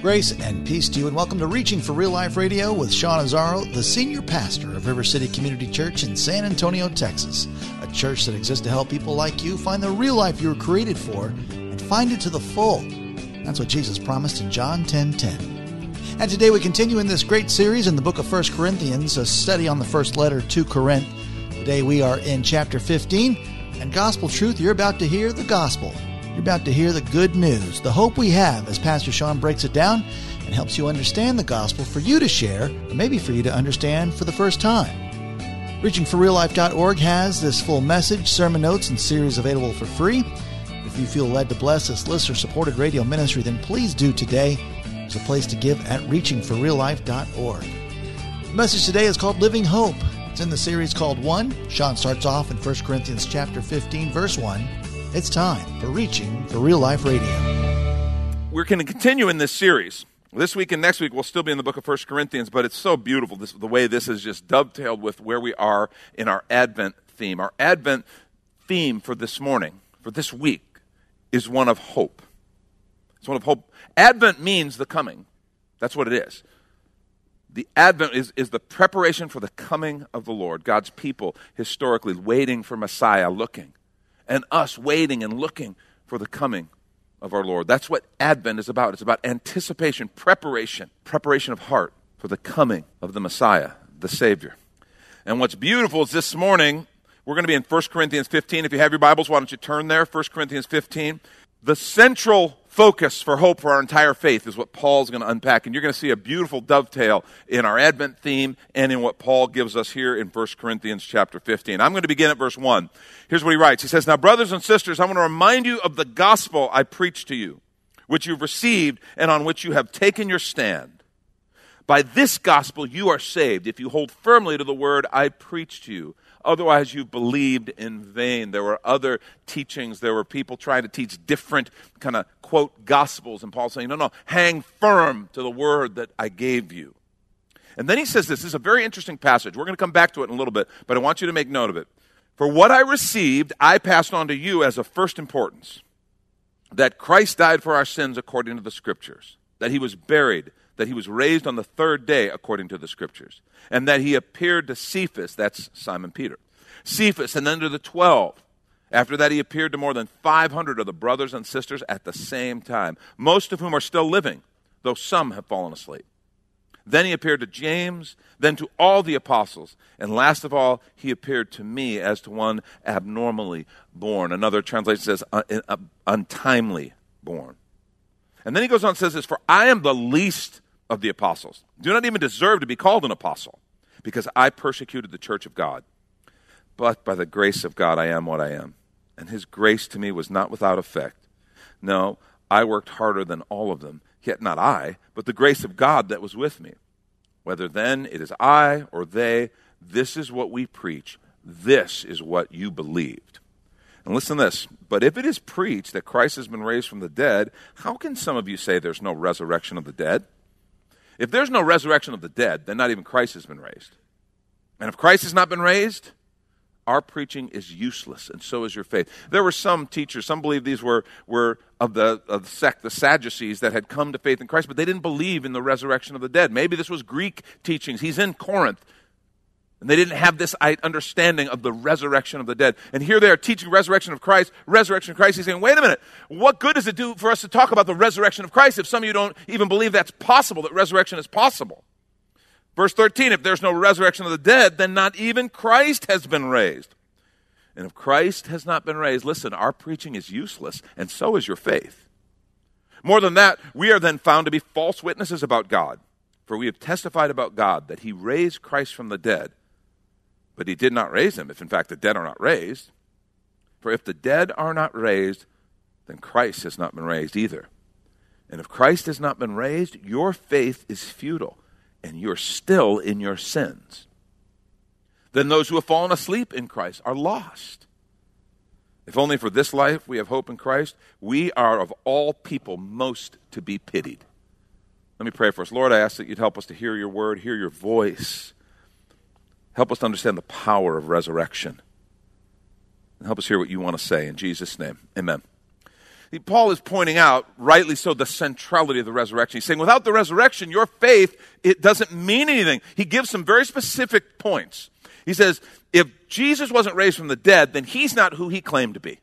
Grace and peace to you, and welcome to Reaching for Real Life Radio with Sean Azzaro, the senior pastor of River City Community Church in San Antonio, Texas. A church that exists to help people like you find the real life you were created for and find it to the full. That's what Jesus promised in John 10 10. And today we continue in this great series in the book of 1 Corinthians, a study on the first letter to Corinth. Today we are in chapter 15, and gospel truth, you're about to hear the gospel. You're about to hear the good news, the hope we have as Pastor Sean breaks it down and helps you understand the gospel for you to share, or maybe for you to understand for the first time. ReachingForRealLife.org has this full message, sermon notes, and series available for free. If you feel led to bless this listener supported radio ministry, then please do today. There's a place to give at ReachingForRealLife.org. The message today is called Living Hope. It's in the series called One. Sean starts off in 1 Corinthians chapter 15, verse 1. It's time for Reaching for Real Life Radio. We're going to continue in this series. This week and next week we'll still be in the book of 1 Corinthians, but it's so beautiful this, the way this is just dovetailed with where we are in our Advent theme. Our Advent theme for this morning, for this week, is one of hope. It's one of hope. Advent means the coming. That's what it is. The Advent is, is the preparation for the coming of the Lord. God's people historically waiting for Messiah, looking and us waiting and looking for the coming of our Lord. That's what Advent is about. It's about anticipation, preparation, preparation of heart for the coming of the Messiah, the Savior. And what's beautiful is this morning, we're going to be in 1 Corinthians 15. If you have your Bibles, why don't you turn there? 1 Corinthians 15. The central focus for hope for our entire faith is what Paul's going to unpack. And you're going to see a beautiful dovetail in our Advent theme and in what Paul gives us here in 1 Corinthians chapter 15. I'm going to begin at verse 1. Here's what he writes He says, Now, brothers and sisters, I want to remind you of the gospel I preached to you, which you've received and on which you have taken your stand. By this gospel you are saved if you hold firmly to the word I preached to you Otherwise, you believed in vain. There were other teachings. There were people trying to teach different kind of quote gospels. And Paul saying, no, no, hang firm to the word that I gave you. And then he says this. This is a very interesting passage. We're going to come back to it in a little bit, but I want you to make note of it. For what I received, I passed on to you as of first importance that Christ died for our sins according to the Scriptures, that he was buried, that he was raised on the third day according to the Scriptures, and that he appeared to Cephas, that's Simon Peter, Cephas, and then to the twelve. After that, he appeared to more than 500 of the brothers and sisters at the same time, most of whom are still living, though some have fallen asleep. Then he appeared to James, then to all the apostles, and last of all, he appeared to me as to one abnormally born. Another translation says, uh, uh, untimely born. And then he goes on and says this For I am the least of the apostles. Do not even deserve to be called an apostle, because I persecuted the church of God. But by the grace of God, I am what I am. And his grace to me was not without effect. No, I worked harder than all of them, yet not I, but the grace of God that was with me. Whether then it is I or they, this is what we preach. This is what you believed. And listen to this. But if it is preached that Christ has been raised from the dead, how can some of you say there's no resurrection of the dead? If there's no resurrection of the dead, then not even Christ has been raised. And if Christ has not been raised, our preaching is useless, and so is your faith. There were some teachers, some believe these were, were of, the, of the sect, the Sadducees, that had come to faith in Christ, but they didn't believe in the resurrection of the dead. Maybe this was Greek teachings. He's in Corinth. And they didn't have this understanding of the resurrection of the dead. And here they are teaching resurrection of Christ, resurrection of Christ. He's saying, wait a minute, what good does it do for us to talk about the resurrection of Christ if some of you don't even believe that's possible, that resurrection is possible? Verse 13, if there's no resurrection of the dead, then not even Christ has been raised. And if Christ has not been raised, listen, our preaching is useless, and so is your faith. More than that, we are then found to be false witnesses about God. For we have testified about God that he raised Christ from the dead but he did not raise him, if in fact the dead are not raised. For if the dead are not raised, then Christ has not been raised either. And if Christ has not been raised, your faith is futile, and you're still in your sins. Then those who have fallen asleep in Christ are lost. If only for this life we have hope in Christ, we are of all people most to be pitied. Let me pray for us. Lord, I ask that you'd help us to hear your word, hear your voice. Help us to understand the power of resurrection. And help us hear what you want to say. In Jesus' name, amen. Paul is pointing out, rightly so, the centrality of the resurrection. He's saying, without the resurrection, your faith, it doesn't mean anything. He gives some very specific points. He says, if Jesus wasn't raised from the dead, then he's not who he claimed to be.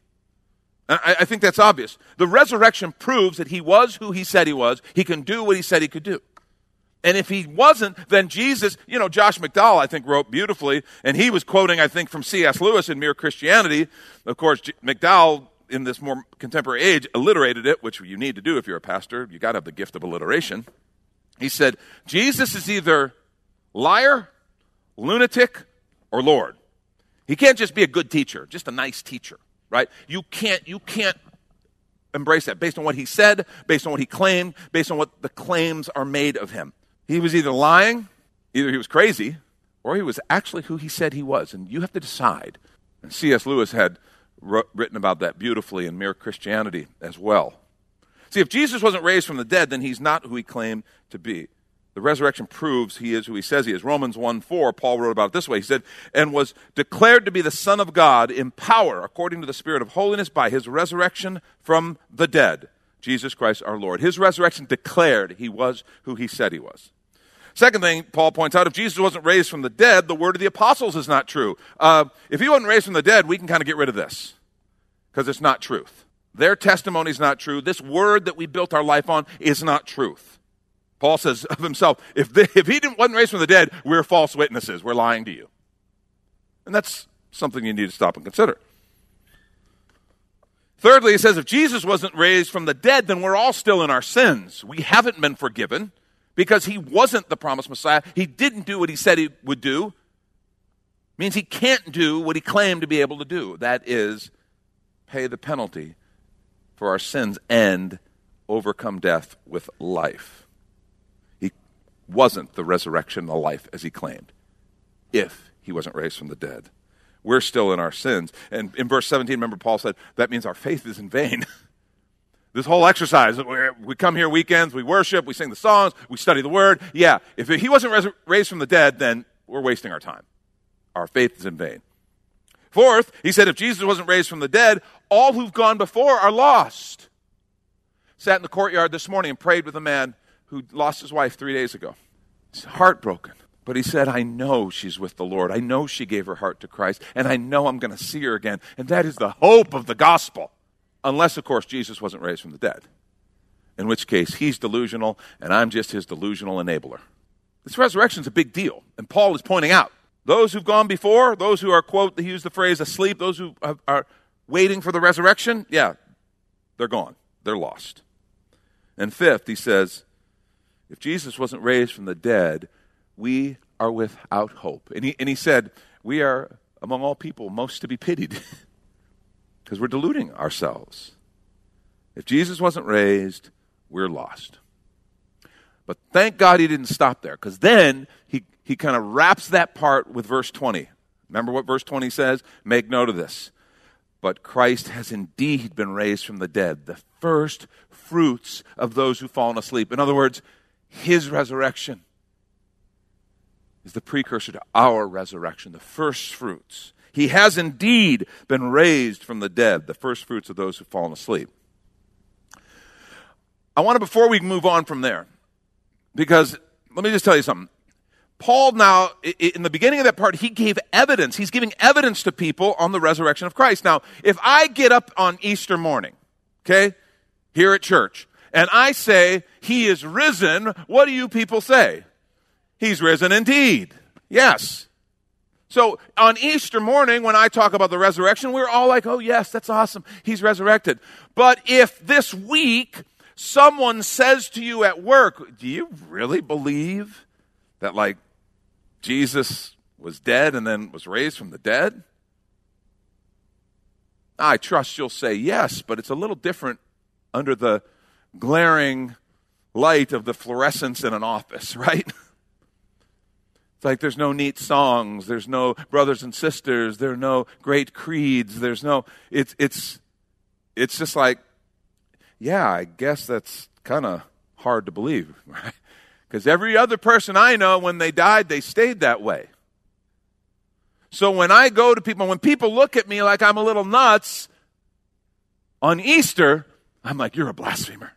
I, I think that's obvious. The resurrection proves that he was who he said he was. He can do what he said he could do. And if he wasn't, then Jesus, you know, Josh McDowell, I think, wrote beautifully, and he was quoting, I think, from C.S. Lewis in Mere Christianity. Of course, McDowell, in this more contemporary age, alliterated it, which you need to do if you're a pastor. You got to have the gift of alliteration. He said, Jesus is either liar, lunatic, or Lord. He can't just be a good teacher, just a nice teacher, right? You can't, you can't embrace that based on what he said, based on what he claimed, based on what the claims are made of him. He was either lying, either he was crazy, or he was actually who he said he was. And you have to decide. And C.S. Lewis had written about that beautifully in Mere Christianity as well. See, if Jesus wasn't raised from the dead, then he's not who he claimed to be. The resurrection proves he is who he says he is. Romans 1 4, Paul wrote about it this way. He said, and was declared to be the Son of God in power, according to the Spirit of holiness, by his resurrection from the dead. Jesus Christ our Lord. His resurrection declared he was who he said he was. Second thing Paul points out if Jesus wasn't raised from the dead, the word of the apostles is not true. Uh, if he wasn't raised from the dead, we can kind of get rid of this because it's not truth. Their testimony is not true. This word that we built our life on is not truth. Paul says of himself, if, if he didn't, wasn't raised from the dead, we're false witnesses. We're lying to you. And that's something you need to stop and consider. Thirdly, he says if Jesus wasn't raised from the dead, then we're all still in our sins. We haven't been forgiven because he wasn't the promised Messiah. He didn't do what he said he would do. Means he can't do what he claimed to be able to do. That is, pay the penalty for our sins and overcome death with life. He wasn't the resurrection the life as he claimed, if he wasn't raised from the dead. We're still in our sins. And in verse 17, remember, Paul said, that means our faith is in vain. this whole exercise. We come here weekends, we worship, we sing the songs, we study the word. Yeah, if he wasn't res- raised from the dead, then we're wasting our time. Our faith is in vain. Fourth, he said if Jesus wasn't raised from the dead, all who've gone before are lost. Sat in the courtyard this morning and prayed with a man who lost his wife three days ago. He's heartbroken. But he said, I know she's with the Lord. I know she gave her heart to Christ, and I know I'm going to see her again. And that is the hope of the gospel. Unless, of course, Jesus wasn't raised from the dead, in which case he's delusional and I'm just his delusional enabler. This resurrection is a big deal, and Paul is pointing out those who've gone before, those who are, quote, he used the phrase asleep, those who are waiting for the resurrection, yeah, they're gone. They're lost. And fifth, he says, if Jesus wasn't raised from the dead, we are without hope. And he, and he said, we are among all people most to be pitied. because we're deluding ourselves. If Jesus wasn't raised, we're lost. But thank God he didn't stop there, because then he, he kind of wraps that part with verse 20. Remember what verse 20 says? Make note of this. But Christ has indeed been raised from the dead, the first fruits of those who've fallen asleep. In other words, his resurrection is the precursor to our resurrection, the first fruits. He has indeed been raised from the dead, the first fruits of those who've fallen asleep. I want to, before we move on from there, because let me just tell you something. Paul now, in the beginning of that part, he gave evidence. He's giving evidence to people on the resurrection of Christ. Now, if I get up on Easter morning, okay, here at church, and I say, He is risen, what do you people say? He's risen indeed. Yes. So on Easter morning, when I talk about the resurrection, we're all like, oh, yes, that's awesome. He's resurrected. But if this week someone says to you at work, do you really believe that, like, Jesus was dead and then was raised from the dead? I trust you'll say yes, but it's a little different under the glaring light of the fluorescence in an office, right? Like there's no neat songs, there's no brothers and sisters, there are no great creeds, there's no it's it's it's just like yeah, I guess that's kind of hard to believe, right? Because every other person I know, when they died, they stayed that way. So when I go to people, when people look at me like I'm a little nuts on Easter, I'm like, you're a blasphemer.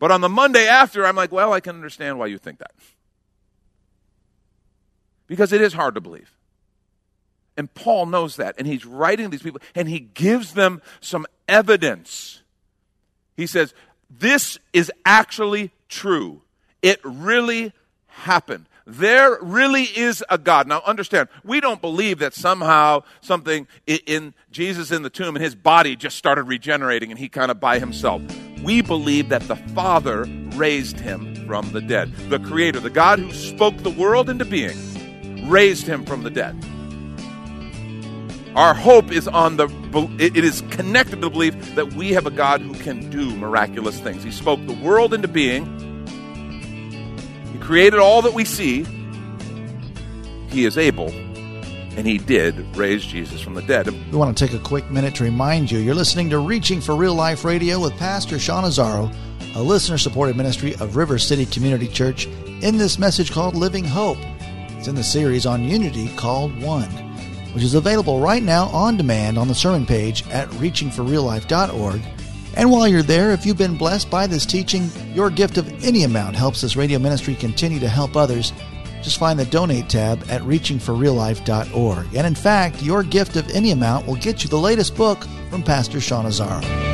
But on the Monday after, I'm like, well, I can understand why you think that. Because it is hard to believe. And Paul knows that. And he's writing these people, and he gives them some evidence. He says, this is actually true. It really happened. There really is a God. Now understand, we don't believe that somehow something in Jesus in the tomb and his body just started regenerating and he kind of by himself. We believe that the Father raised him from the dead. The Creator, the God who spoke the world into being, raised him from the dead. Our hope is on the, it is connected to the belief that we have a God who can do miraculous things. He spoke the world into being, He created all that we see. He is able, and He did raise Jesus from the dead. We want to take a quick minute to remind you you're listening to Reaching for Real Life Radio with Pastor Sean Azzaro, a listener supported ministry of River City Community Church, in this message called Living Hope. In the series on unity called One which is available right now on demand on the sermon page at reachingforreallife.org. And while you're there, if you've been blessed by this teaching, your gift of any amount helps this radio ministry continue to help others. Just find the donate tab at reachingforreallife.org. And in fact, your gift of any amount will get you the latest book from Pastor Sean Azzaro.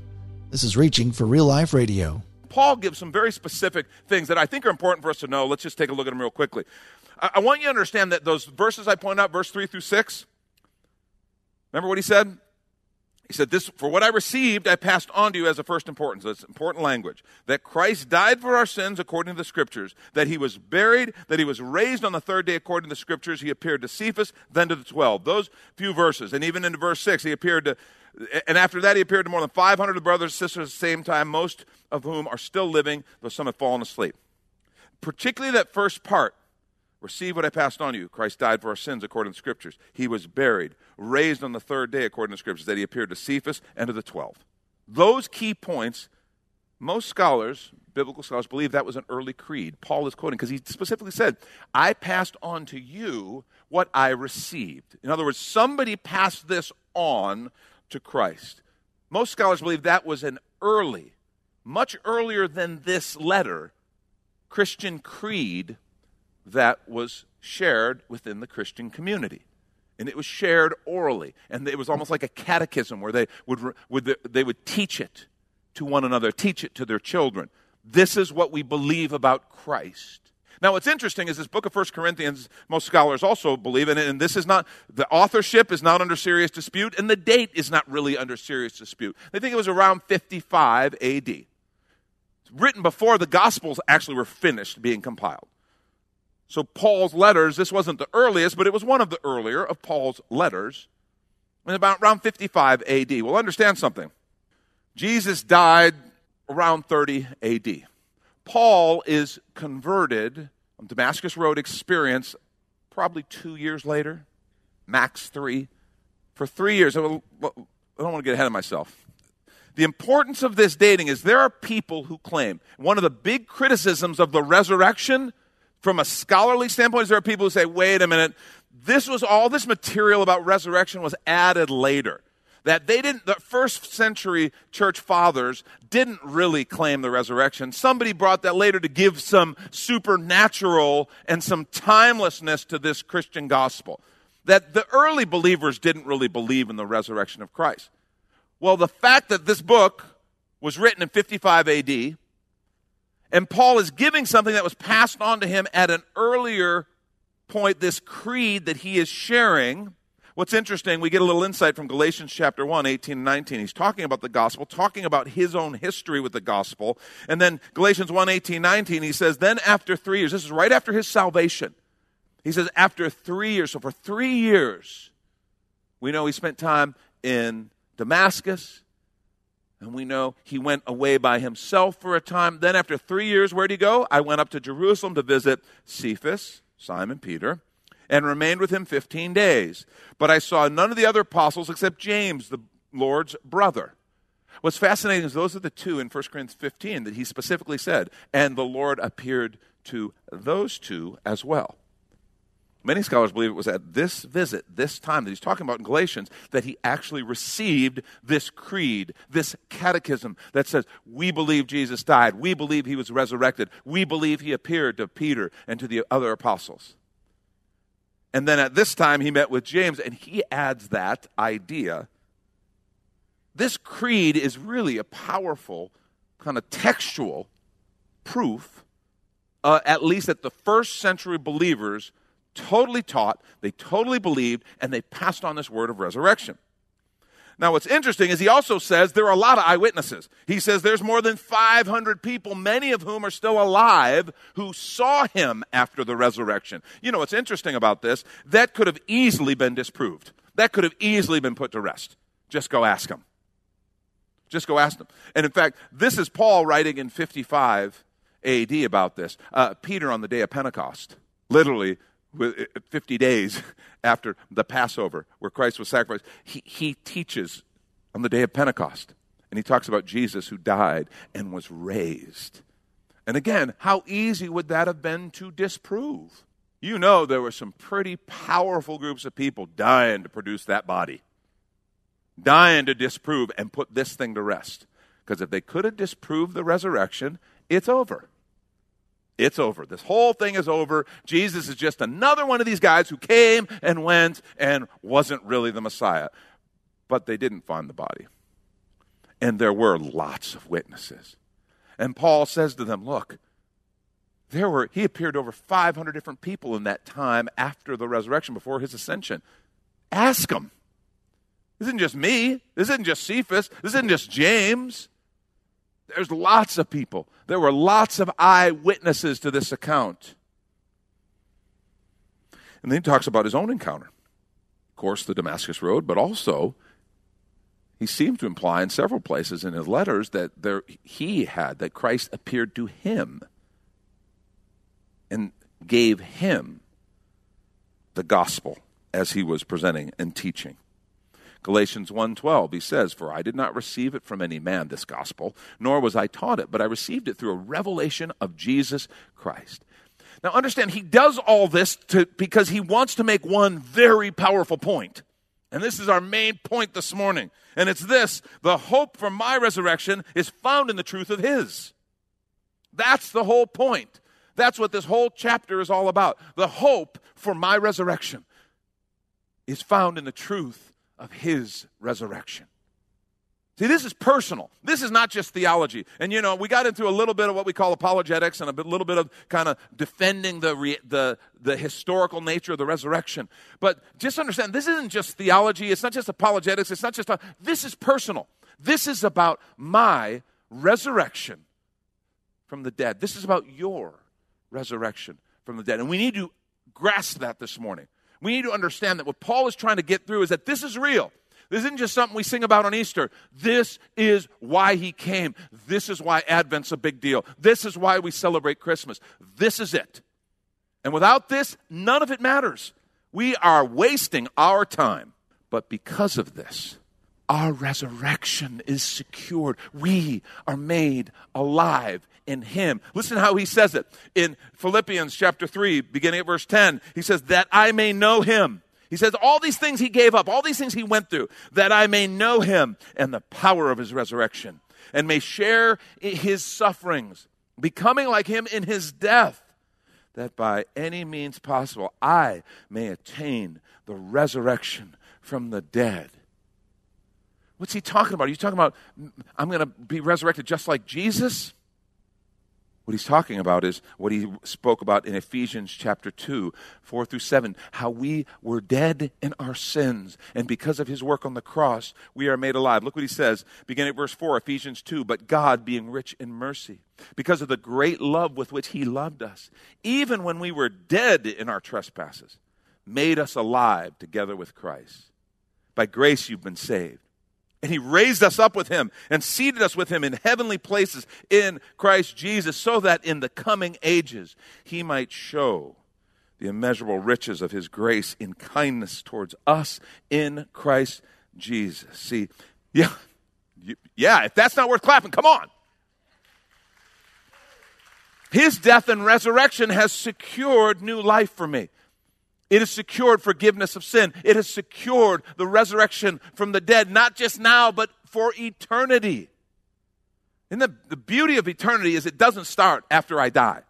This is Reaching for Real Life Radio. Paul gives some very specific things that I think are important for us to know. Let's just take a look at them real quickly. I, want you to understand that those verses I point out, verse 3 through 6, remember what he said? He said, This for what I received, I passed on to you as a first importance. That's important language. That Christ died for our sins according to the scriptures, that he was buried, that he was raised on the third day according to the scriptures. He appeared to Cephas, then to the twelve. Those few verses. And even into verse six, he appeared to and after that, he appeared to more than 500 brothers and sisters at the same time, most of whom are still living, though some have fallen asleep. Particularly that first part receive what I passed on to you. Christ died for our sins according to the Scriptures. He was buried, raised on the third day according to the Scriptures, that he appeared to Cephas and to the twelve. Those key points, most scholars, biblical scholars, believe that was an early creed. Paul is quoting because he specifically said, I passed on to you what I received. In other words, somebody passed this on to Christ. Most scholars believe that was an early, much earlier than this letter, Christian creed that was shared within the Christian community. And it was shared orally. And it was almost like a catechism where they would, would, they would teach it to one another, teach it to their children. This is what we believe about Christ. Now, what's interesting is this book of First Corinthians, most scholars also believe in it, and this is not, the authorship is not under serious dispute, and the date is not really under serious dispute. They think it was around 55 AD. It's written before the Gospels actually were finished being compiled. So, Paul's letters, this wasn't the earliest, but it was one of the earlier of Paul's letters, in about around 55 AD. We'll understand something. Jesus died around 30 AD. Paul is converted on Damascus Road experience probably two years later, max three. For three years, I don't want to get ahead of myself. The importance of this dating is there are people who claim one of the big criticisms of the resurrection from a scholarly standpoint there are people who say, wait a minute, this was all this material about resurrection was added later. That they didn't, the first century church fathers didn't really claim the resurrection. Somebody brought that later to give some supernatural and some timelessness to this Christian gospel. That the early believers didn't really believe in the resurrection of Christ. Well, the fact that this book was written in 55 AD, and Paul is giving something that was passed on to him at an earlier point, this creed that he is sharing. What's interesting, we get a little insight from Galatians chapter 1, 18 and 19. He's talking about the gospel, talking about his own history with the gospel. And then Galatians 1, 18, 19, he says, Then after three years, this is right after his salvation. He says, After three years, so for three years, we know he spent time in Damascus. And we know he went away by himself for a time. Then, after three years, where'd he go? I went up to Jerusalem to visit Cephas, Simon Peter, and remained with him 15 days. But I saw none of the other apostles except James, the Lord's brother. What's fascinating is those are the two in 1 Corinthians 15 that he specifically said, and the Lord appeared to those two as well. Many scholars believe it was at this visit, this time that he's talking about in Galatians, that he actually received this creed, this catechism that says, We believe Jesus died. We believe he was resurrected. We believe he appeared to Peter and to the other apostles. And then at this time, he met with James, and he adds that idea. This creed is really a powerful, kind of textual proof, uh, at least that the first century believers totally taught, they totally believed, and they passed on this word of resurrection. Now, what's interesting is he also says there are a lot of eyewitnesses. He says there's more than 500 people, many of whom are still alive, who saw him after the resurrection. You know what's interesting about this? That could have easily been disproved. That could have easily been put to rest. Just go ask them. Just go ask them. And in fact, this is Paul writing in 55 AD about this. Uh, Peter on the day of Pentecost, literally Eh, 50 days after the Passover, where Christ was sacrificed, he, he teaches on the day of Pentecost. And he talks about Jesus who died and was raised. And again, how easy would that have been to disprove? You know, there were some pretty powerful groups of people dying to produce that body, dying to disprove and put this thing to rest. Because if they could have disproved the resurrection, it's over. It's over. This whole thing is over. Jesus is just another one of these guys who came and went and wasn't really the Messiah. But they didn't find the body. And there were lots of witnesses. And Paul says to them, Look, there were, he appeared to over 500 different people in that time after the resurrection, before his ascension. Ask them. This isn't just me. This isn't just Cephas. This isn't just James. There's lots of people. There were lots of eyewitnesses to this account. And then he talks about his own encounter. Of course, the Damascus Road, but also he seems to imply in several places in his letters that there he had that Christ appeared to him and gave him the gospel as he was presenting and teaching. Galatians 1:12 he says for I did not receive it from any man this gospel nor was I taught it but I received it through a revelation of Jesus Christ. Now understand he does all this to, because he wants to make one very powerful point. And this is our main point this morning. And it's this, the hope for my resurrection is found in the truth of his. That's the whole point. That's what this whole chapter is all about. The hope for my resurrection is found in the truth of his resurrection. See, this is personal. This is not just theology. And you know, we got into a little bit of what we call apologetics and a bit, little bit of kind of defending the, re, the, the historical nature of the resurrection. But just understand, this isn't just theology. It's not just apologetics. It's not just, a, this is personal. This is about my resurrection from the dead. This is about your resurrection from the dead. And we need to grasp that this morning we need to understand that what Paul is trying to get through is that this is real. This isn't just something we sing about on Easter. This is why he came. This is why Advent's a big deal. This is why we celebrate Christmas. This is it. And without this, none of it matters. We are wasting our time. But because of this, our resurrection is secured. We are made alive in him. Listen how he says it in Philippians chapter 3, beginning at verse 10. He says, That I may know him. He says, All these things he gave up, all these things he went through, that I may know him and the power of his resurrection, and may share his sufferings, becoming like him in his death, that by any means possible I may attain the resurrection from the dead. What's he talking about? Are you talking about, I'm going to be resurrected just like Jesus? What he's talking about is what he spoke about in Ephesians chapter 2, 4 through 7, how we were dead in our sins, and because of his work on the cross, we are made alive. Look what he says, beginning at verse 4, Ephesians 2, but God, being rich in mercy, because of the great love with which he loved us, even when we were dead in our trespasses, made us alive together with Christ. By grace you've been saved. And he raised us up with him and seated us with him in heavenly places in Christ Jesus, so that in the coming ages he might show the immeasurable riches of his grace in kindness towards us in Christ Jesus. See, yeah, yeah, if that's not worth clapping, come on. His death and resurrection has secured new life for me. It has secured forgiveness of sin. It has secured the resurrection from the dead, not just now, but for eternity. And the, the beauty of eternity is it doesn't start after I die.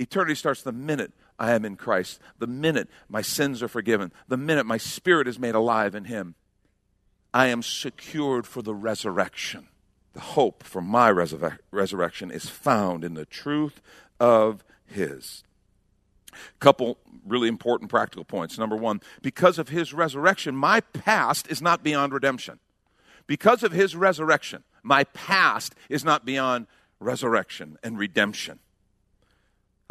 Eternity starts the minute I am in Christ, the minute my sins are forgiven, the minute my spirit is made alive in Him. I am secured for the resurrection. The hope for my resurre- resurrection is found in the truth of His. Couple really important practical points. Number one, because of his resurrection, my past is not beyond redemption. Because of his resurrection, my past is not beyond resurrection and redemption.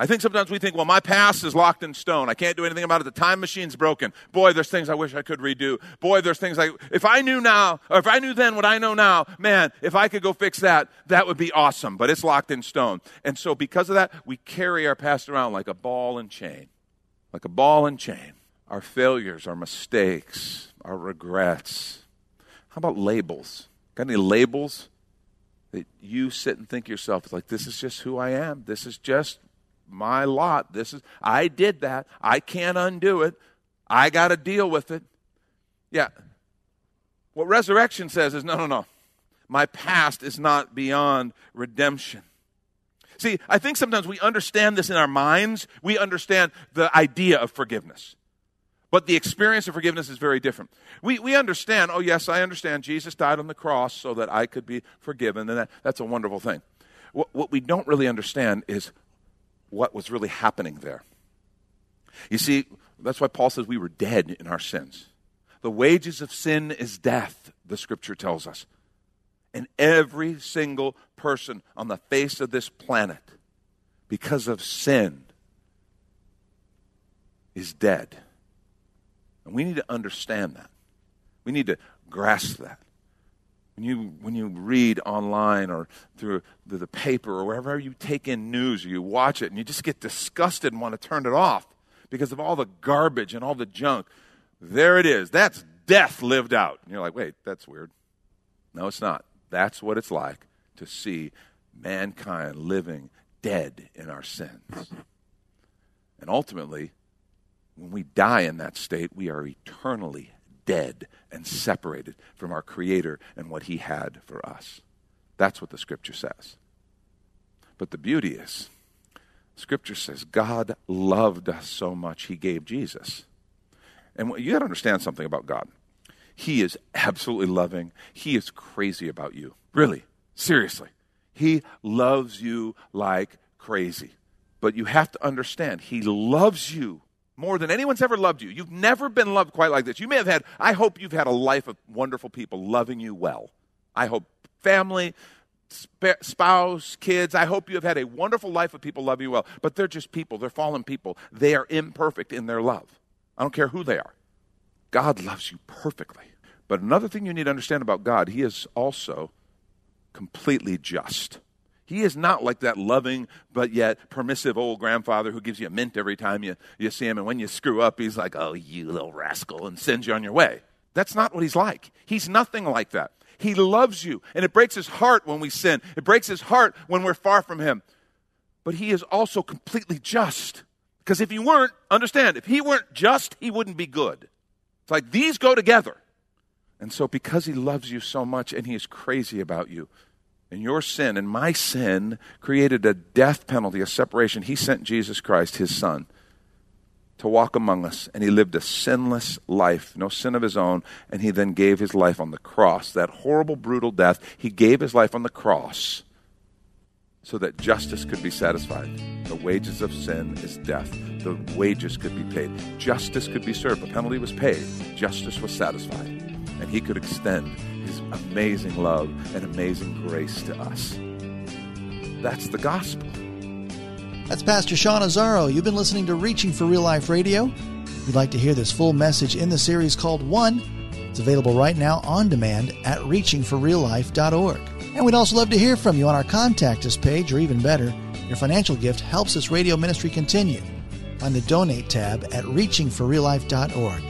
I think sometimes we think, well, my past is locked in stone. I can't do anything about it. The time machine's broken. Boy, there's things I wish I could redo. Boy, there's things I, if I knew now, or if I knew then what I know now, man, if I could go fix that, that would be awesome. But it's locked in stone. And so because of that, we carry our past around like a ball and chain like a ball and chain. Our failures, our mistakes, our regrets. How about labels? Got any labels that you sit and think yourself like this is just who I am. This is just my lot. This is I did that. I can't undo it. I got to deal with it. Yeah. What resurrection says is no, no, no. My past is not beyond redemption. See, I think sometimes we understand this in our minds. We understand the idea of forgiveness. But the experience of forgiveness is very different. We, we understand, oh, yes, I understand Jesus died on the cross so that I could be forgiven, and that, that's a wonderful thing. What, what we don't really understand is what was really happening there. You see, that's why Paul says we were dead in our sins. The wages of sin is death, the scripture tells us. And every single person on the face of this planet, because of sin, is dead. And we need to understand that. We need to grasp that. When you, when you read online or through, the paper or wherever you take in news or you watch it and you just get disgusted and want to turn it off because of all the garbage and all the junk, there it is. That's death lived out. And you're like, wait, that's weird. No, it's not. That's what it's like to see mankind living dead in our sins. And ultimately, when we die in that state, we are eternally dead and separated from our Creator and what He had for us. That's what the Scripture says. But the beauty is, Scripture says God loved us so much, He gave Jesus. And you got to understand something about God. He is absolutely loving. He is crazy about you. Really, seriously. He loves you like crazy. But you have to understand, He loves you more than anyone's ever loved you. You've never been loved quite like this. You may have had, I hope you've had a life of wonderful people loving you well. I hope family, spouse, kids, I hope you have had a wonderful life of people loving you well. But they're just people, they're fallen people. They are imperfect in their love. I don't care who they are. God loves you perfectly. But another thing you need to understand about God, He is also completely just. He is not like that loving but yet permissive old grandfather who gives you a mint every time you, you see him. And when you screw up, he's like, oh, you little rascal, and sends you on your way. That's not what he's like. He's nothing like that. He loves you, and it breaks his heart when we sin. It breaks his heart when we're far from him. But he is also completely just. Because if he weren't, understand, if he weren't just, he wouldn't be good. It's like these go together. And so, because he loves you so much and he is crazy about you, and your sin and my sin created a death penalty, a separation, he sent Jesus Christ, his son to walk among us, and he lived a sinless life, no sin of his own, and he then gave his life on the cross. That horrible, brutal death, he gave his life on the cross so that justice could be satisfied. The wages of sin is death. The wages could be paid. Justice could be served. The penalty was paid. Justice was satisfied. And he could extend amazing love and amazing grace to us. That's the gospel. That's Pastor Sean Azzaro. You've been listening to Reaching for Real Life Radio. If you'd like to hear this full message in the series called One, it's available right now on demand at reachingforreallife.org. And we'd also love to hear from you on our Contact Us page, or even better, your financial gift helps this radio ministry continue. Find the Donate tab at reachingforreallife.org.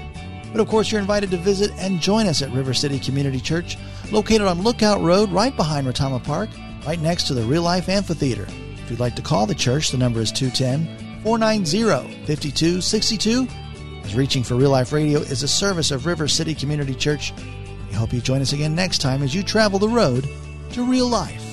But of course, you're invited to visit and join us at River City Community Church, located on Lookout Road right behind Retama Park, right next to the Real Life Amphitheater. If you'd like to call the church, the number is 210 490 5262. As Reaching for Real Life Radio is a service of River City Community Church. We hope you join us again next time as you travel the road to real life.